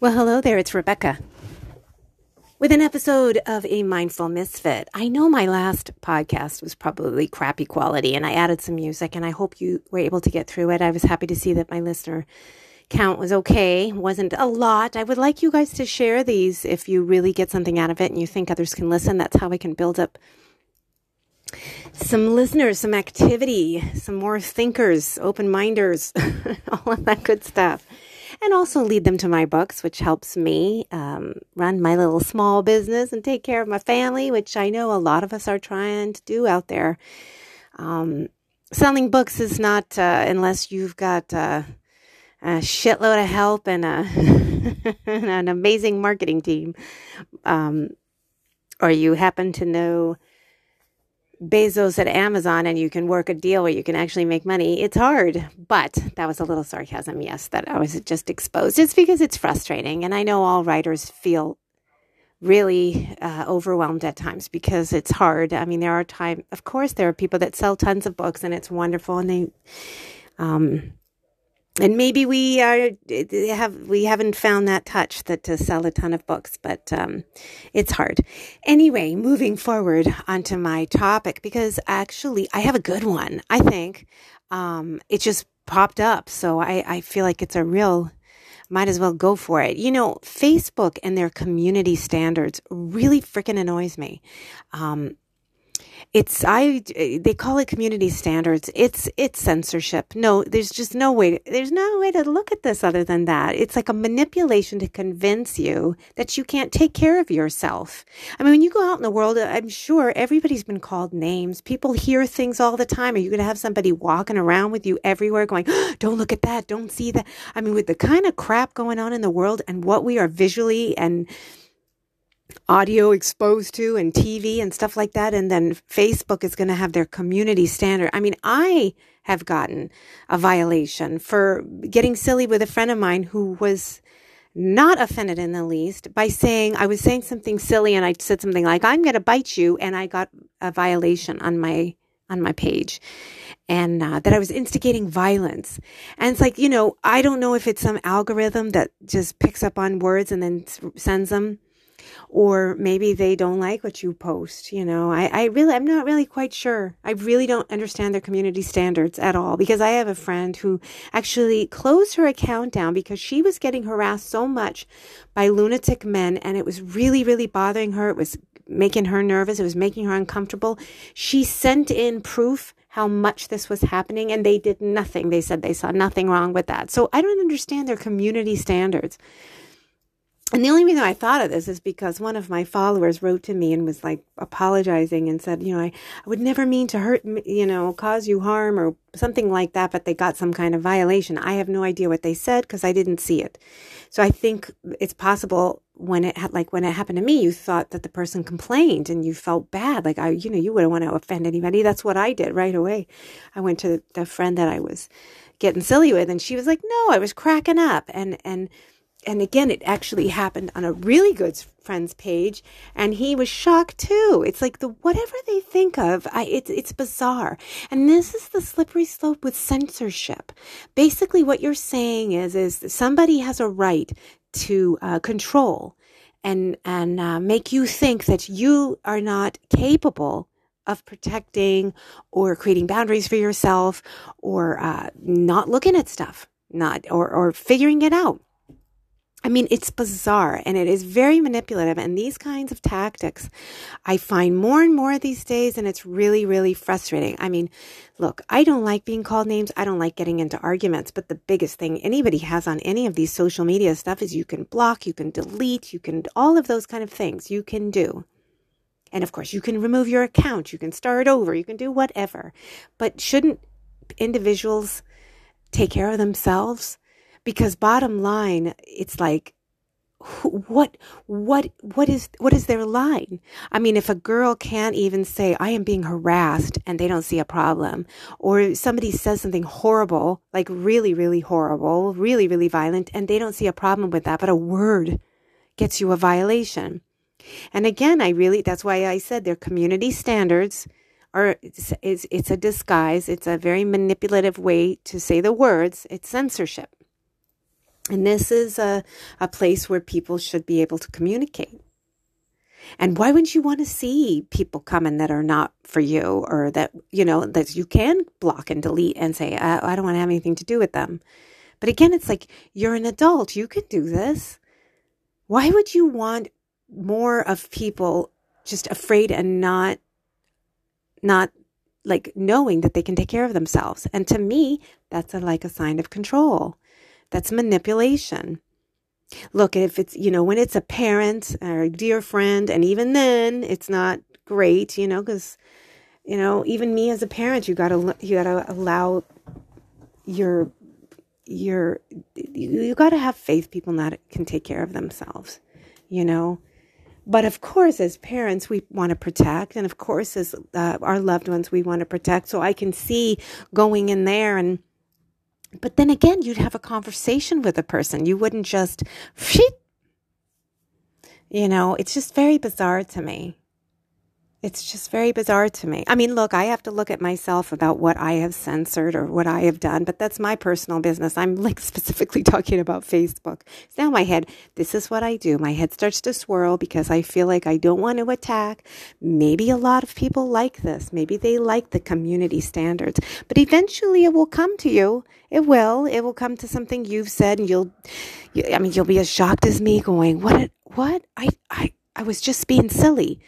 Well, hello there, it's Rebecca. With an episode of A Mindful Misfit. I know my last podcast was probably crappy quality and I added some music and I hope you were able to get through it. I was happy to see that my listener count was okay. Wasn't a lot. I would like you guys to share these if you really get something out of it and you think others can listen. That's how we can build up some listeners, some activity, some more thinkers, open minders, all of that good stuff and also lead them to my books, which helps me um, run my little small business and take care of my family, which I know a lot of us are trying to do out there. Um, selling books is not, uh, unless you've got uh, a shitload of help and, a an amazing marketing team, um, or you happen to know Bezos at Amazon and you can work a deal where you can actually make money, it's hard. But that was a little sarcasm, yes, that I was just exposed. It's because it's frustrating. And I know all writers feel really uh, overwhelmed at times because it's hard. I mean, there are times, of course, there are people that sell tons of books and it's wonderful and they, um, and maybe we are have we haven't found that touch that to sell a ton of books, but um, it's hard. Anyway, moving forward onto my topic because actually I have a good one. I think um, it just popped up, so I, I feel like it's a real. Might as well go for it. You know, Facebook and their community standards really freaking annoys me. Um, it's I they call it community standards. It's it's censorship. No, there's just no way. There's no way to look at this other than that. It's like a manipulation to convince you that you can't take care of yourself. I mean, when you go out in the world, I'm sure everybody's been called names. People hear things all the time. Are you going to have somebody walking around with you everywhere going, oh, "Don't look at that. Don't see that." I mean, with the kind of crap going on in the world and what we are visually and audio exposed to and TV and stuff like that. And then Facebook is going to have their community standard. I mean, I have gotten a violation for getting silly with a friend of mine who was not offended in the least by saying I was saying something silly and I said something like I'm going to bite you and I got a violation on my on my page and uh, that I was instigating violence. And it's like, you know, I don't know if it's some algorithm that just picks up on words and then sends them or maybe they don't like what you post. You know, I, I really, I'm not really quite sure. I really don't understand their community standards at all because I have a friend who actually closed her account down because she was getting harassed so much by lunatic men and it was really, really bothering her. It was making her nervous. It was making her uncomfortable. She sent in proof how much this was happening and they did nothing. They said they saw nothing wrong with that. So I don't understand their community standards and the only reason I thought of this is because one of my followers wrote to me and was like apologizing and said, you know, I, I would never mean to hurt, you know, cause you harm or something like that, but they got some kind of violation. I have no idea what they said because I didn't see it. So I think it's possible when it had, like when it happened to me, you thought that the person complained and you felt bad. Like I, you know, you wouldn't want to offend anybody. That's what I did right away. I went to the friend that I was getting silly with and she was like, no, I was cracking up and, and, and again, it actually happened on a really good friend's page, and he was shocked too. It's like the whatever they think of, I, it's it's bizarre. And this is the slippery slope with censorship. Basically, what you're saying is is somebody has a right to uh, control and and uh, make you think that you are not capable of protecting or creating boundaries for yourself or uh, not looking at stuff, not or or figuring it out. I mean, it's bizarre and it is very manipulative. And these kinds of tactics, I find more and more these days, and it's really, really frustrating. I mean, look, I don't like being called names. I don't like getting into arguments. But the biggest thing anybody has on any of these social media stuff is you can block, you can delete, you can, all of those kind of things you can do. And of course, you can remove your account, you can start over, you can do whatever. But shouldn't individuals take care of themselves? Because bottom line it's like what what what is what is their line? I mean if a girl can't even say i am being harassed and they don't see a problem or somebody says something horrible like really really horrible really really violent and they don't see a problem with that but a word gets you a violation. And again i really that's why i said their community standards are it's, it's, it's a disguise. It's a very manipulative way to say the words. It's censorship And this is a, a place where people should be able to communicate. And why wouldn't you want to see people coming that are not for you or that, you know, that you can block and delete and say, I, I don't want to have anything to do with them? But again, it's like you're an adult. You can do this. Why would you want more of people just afraid and not, not like knowing that they can take care of themselves? And to me, that's a, like a sign of control. That's manipulation. Look, if it's, you know, when it's a parent or a dear friend, and even then it's not great, you know, because, you know, even me as a parent, you gotta, you gotta allow your, your, you, gotta have faith people not can take care of themselves, you know. But of course, as parents, we want to protect. And of course, as uh, our loved ones, we want to protect. So I can see going in there and, but then again, you'd have a conversation with a person. You wouldn't just, you know, it's just very bizarre to me. It's just very bizarre to me. I mean, look, I have to look at myself about what I have censored or what I have done, but that's my personal business. I'm like specifically talking about Facebook. So now my head, this is what I do. My head starts to swirl because I feel like I don't want to attack. Maybe a lot of people like this. Maybe they like the community standards, but eventually it will come to you. It will. It will come to something you've said and you'll, you, I mean, you'll be as shocked as me going, what, what? I, I, I was just being silly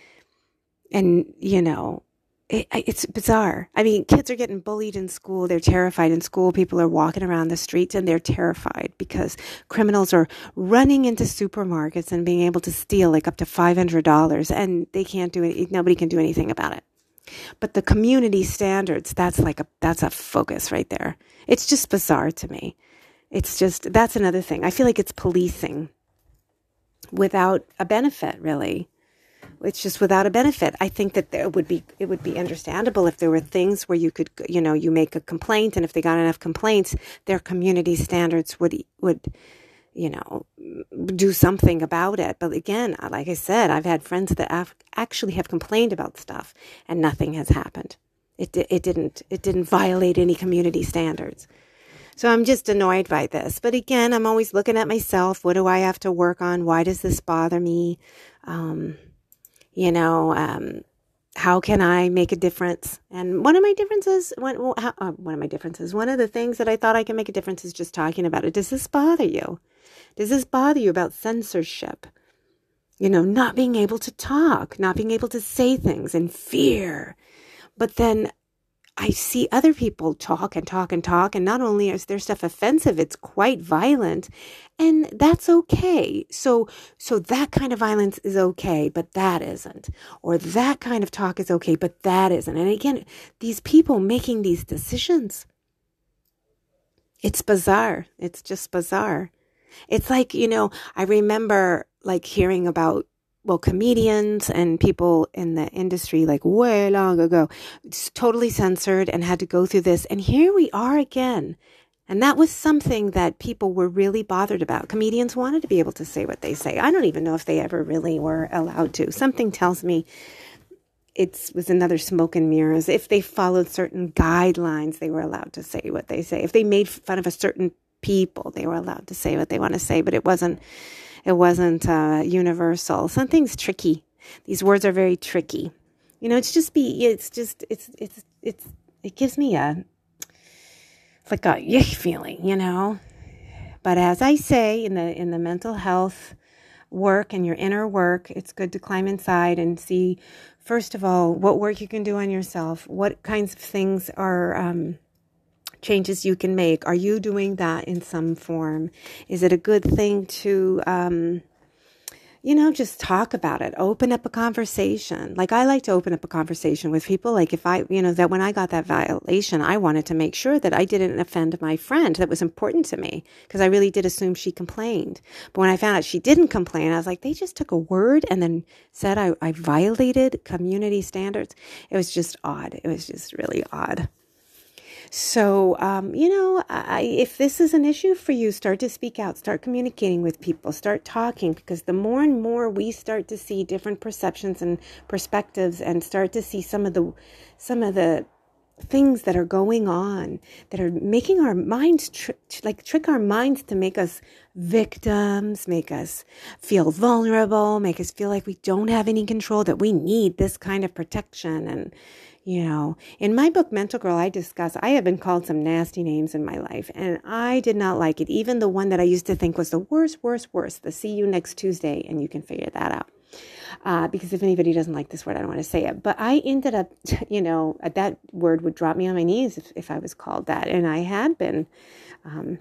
and you know it, it's bizarre. I mean kids are getting bullied in school. They're terrified in school. People are walking around the streets and they're terrified because criminals are running into supermarkets and being able to steal like up to $500 and they can't do it nobody can do anything about it. But the community standards that's like a that's a focus right there. It's just bizarre to me. It's just that's another thing. I feel like it's policing without a benefit really it's just without a benefit. I think that there would be it would be understandable if there were things where you could you know you make a complaint and if they got enough complaints, their community standards would would you know do something about it. But again, like I said, I've had friends that actually have complained about stuff and nothing has happened. It it didn't it didn't violate any community standards. So I'm just annoyed by this. But again, I'm always looking at myself. What do I have to work on? Why does this bother me? Um, you know, um, how can I make a difference? And one of my differences, one, how, uh, one of my differences, one of the things that I thought I can make a difference is just talking about it. Does this bother you? Does this bother you about censorship? You know, not being able to talk, not being able to say things and fear. But then I see other people talk and talk and talk, and not only is their stuff offensive, it's quite violent, and that's okay. So, so that kind of violence is okay, but that isn't, or that kind of talk is okay, but that isn't. And again, these people making these decisions, it's bizarre. It's just bizarre. It's like you know, I remember like hearing about well, comedians and people in the industry like way long ago, it's totally censored and had to go through this. And here we are again. And that was something that people were really bothered about. Comedians wanted to be able to say what they say. I don't even know if they ever really were allowed to. Something tells me it was another smoke and mirrors. If they followed certain guidelines, they were allowed to say what they say. If they made fun of a certain people, they were allowed to say what they want to say. But it wasn't it wasn't uh, universal. Something's tricky. These words are very tricky. You know, it's just be. It's just. It's. It's. It's. It gives me a. It's like a yuck feeling, you know. But as I say in the in the mental health work and your inner work, it's good to climb inside and see, first of all, what work you can do on yourself. What kinds of things are. Um, changes you can make. Are you doing that in some form? Is it a good thing to, um, you know, just talk about it, open up a conversation. Like I like to open up a conversation with people. Like if I, you know, that when I got that violation, I wanted to make sure that I didn't offend my friend. That was important to me because I really did assume she complained. But when I found out she didn't complain, I was like, they just took a word and then said I, I violated community standards. It was just odd. It was just really odd. So, um, you know, I, if this is an issue for you, start to speak out, start communicating with people, start talking, because the more and more we start to see different perceptions and perspectives, and start to see some of the some of the things that are going on that are making our minds tr- like trick our minds to make us victims, make us feel vulnerable, make us feel like we don't have any control, that we need this kind of protection. And, you know, in my book, Mental Girl, I discuss, I have been called some nasty names in my life, and I did not like it. Even the one that I used to think was the worst, worst, worst, the see you next Tuesday, and you can figure that out uh, because if anybody doesn't like this word, I don't want to say it. But I ended up, you know, that word would drop me on my knees if, if I was called that. And I had been. Um,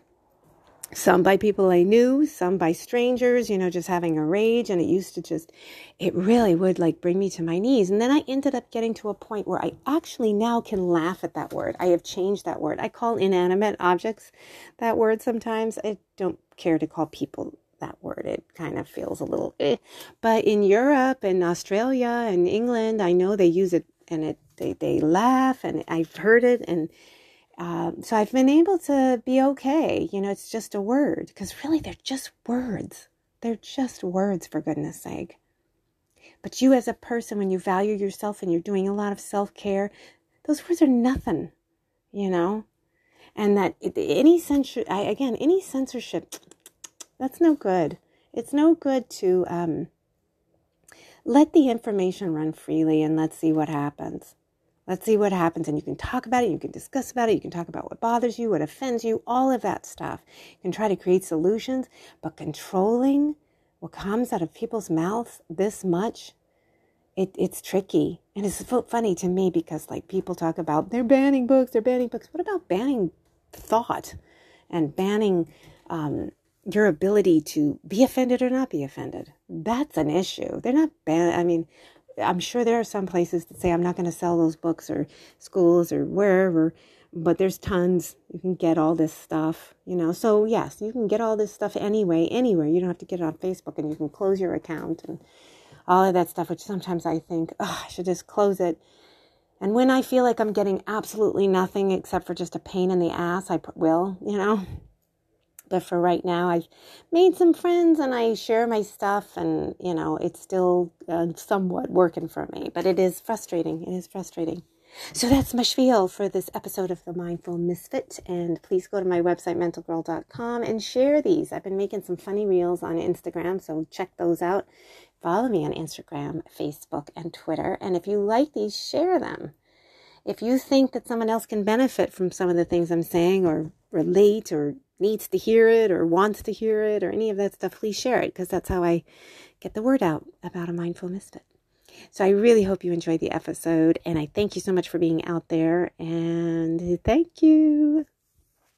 some by people I knew, some by strangers, you know, just having a rage. And it used to just, it really would like bring me to my knees. And then I ended up getting to a point where I actually now can laugh at that word. I have changed that word. I call inanimate objects that word sometimes. I don't care to call people that word. It kind of feels a little eh. But in Europe and Australia and England, I know they use it and it they, they laugh and I've heard it and um, so I've been able to be okay. You know, it's just a word because really they're just words. They're just words for goodness sake. But you as a person, when you value yourself and you're doing a lot of self care, those words are nothing, you know? And that any censor, again, any censorship that's no good. It's no good to um, let the information run freely and let's see what happens. Let's see what happens. And you can talk about it, you can discuss about it, you can talk about what bothers you, what offends you, all of that stuff. You can try to create solutions, but controlling what comes out of people's mouths this much, it, it's tricky. And it's funny to me because, like, people talk about they're banning books, they're banning books. What about banning thought and banning um, your ability to be offended or not be offended. That's an issue. They're not bad. I mean, I'm sure there are some places that say I'm not going to sell those books or schools or wherever, but there's tons. You can get all this stuff, you know. So, yes, you can get all this stuff anyway, anywhere. You don't have to get it on Facebook and you can close your account and all of that stuff, which sometimes I think, oh, I should just close it. And when I feel like I'm getting absolutely nothing except for just a pain in the ass, I will, you know, but for right now, I've made some friends and I share my stuff, and you know, it's still uh, somewhat working for me, but it is frustrating. It is frustrating. So that's my spiel for this episode of The Mindful Misfit. And please go to my website, mentalgirl.com, and share these. I've been making some funny reels on Instagram, so check those out. Follow me on Instagram, Facebook, and Twitter. And if you like these, share them. If you think that someone else can benefit from some of the things I'm saying or relate or needs to hear it or wants to hear it or any of that stuff, please share it because that's how I get the word out about a mindful misfit. So I really hope you enjoyed the episode and I thank you so much for being out there and thank you.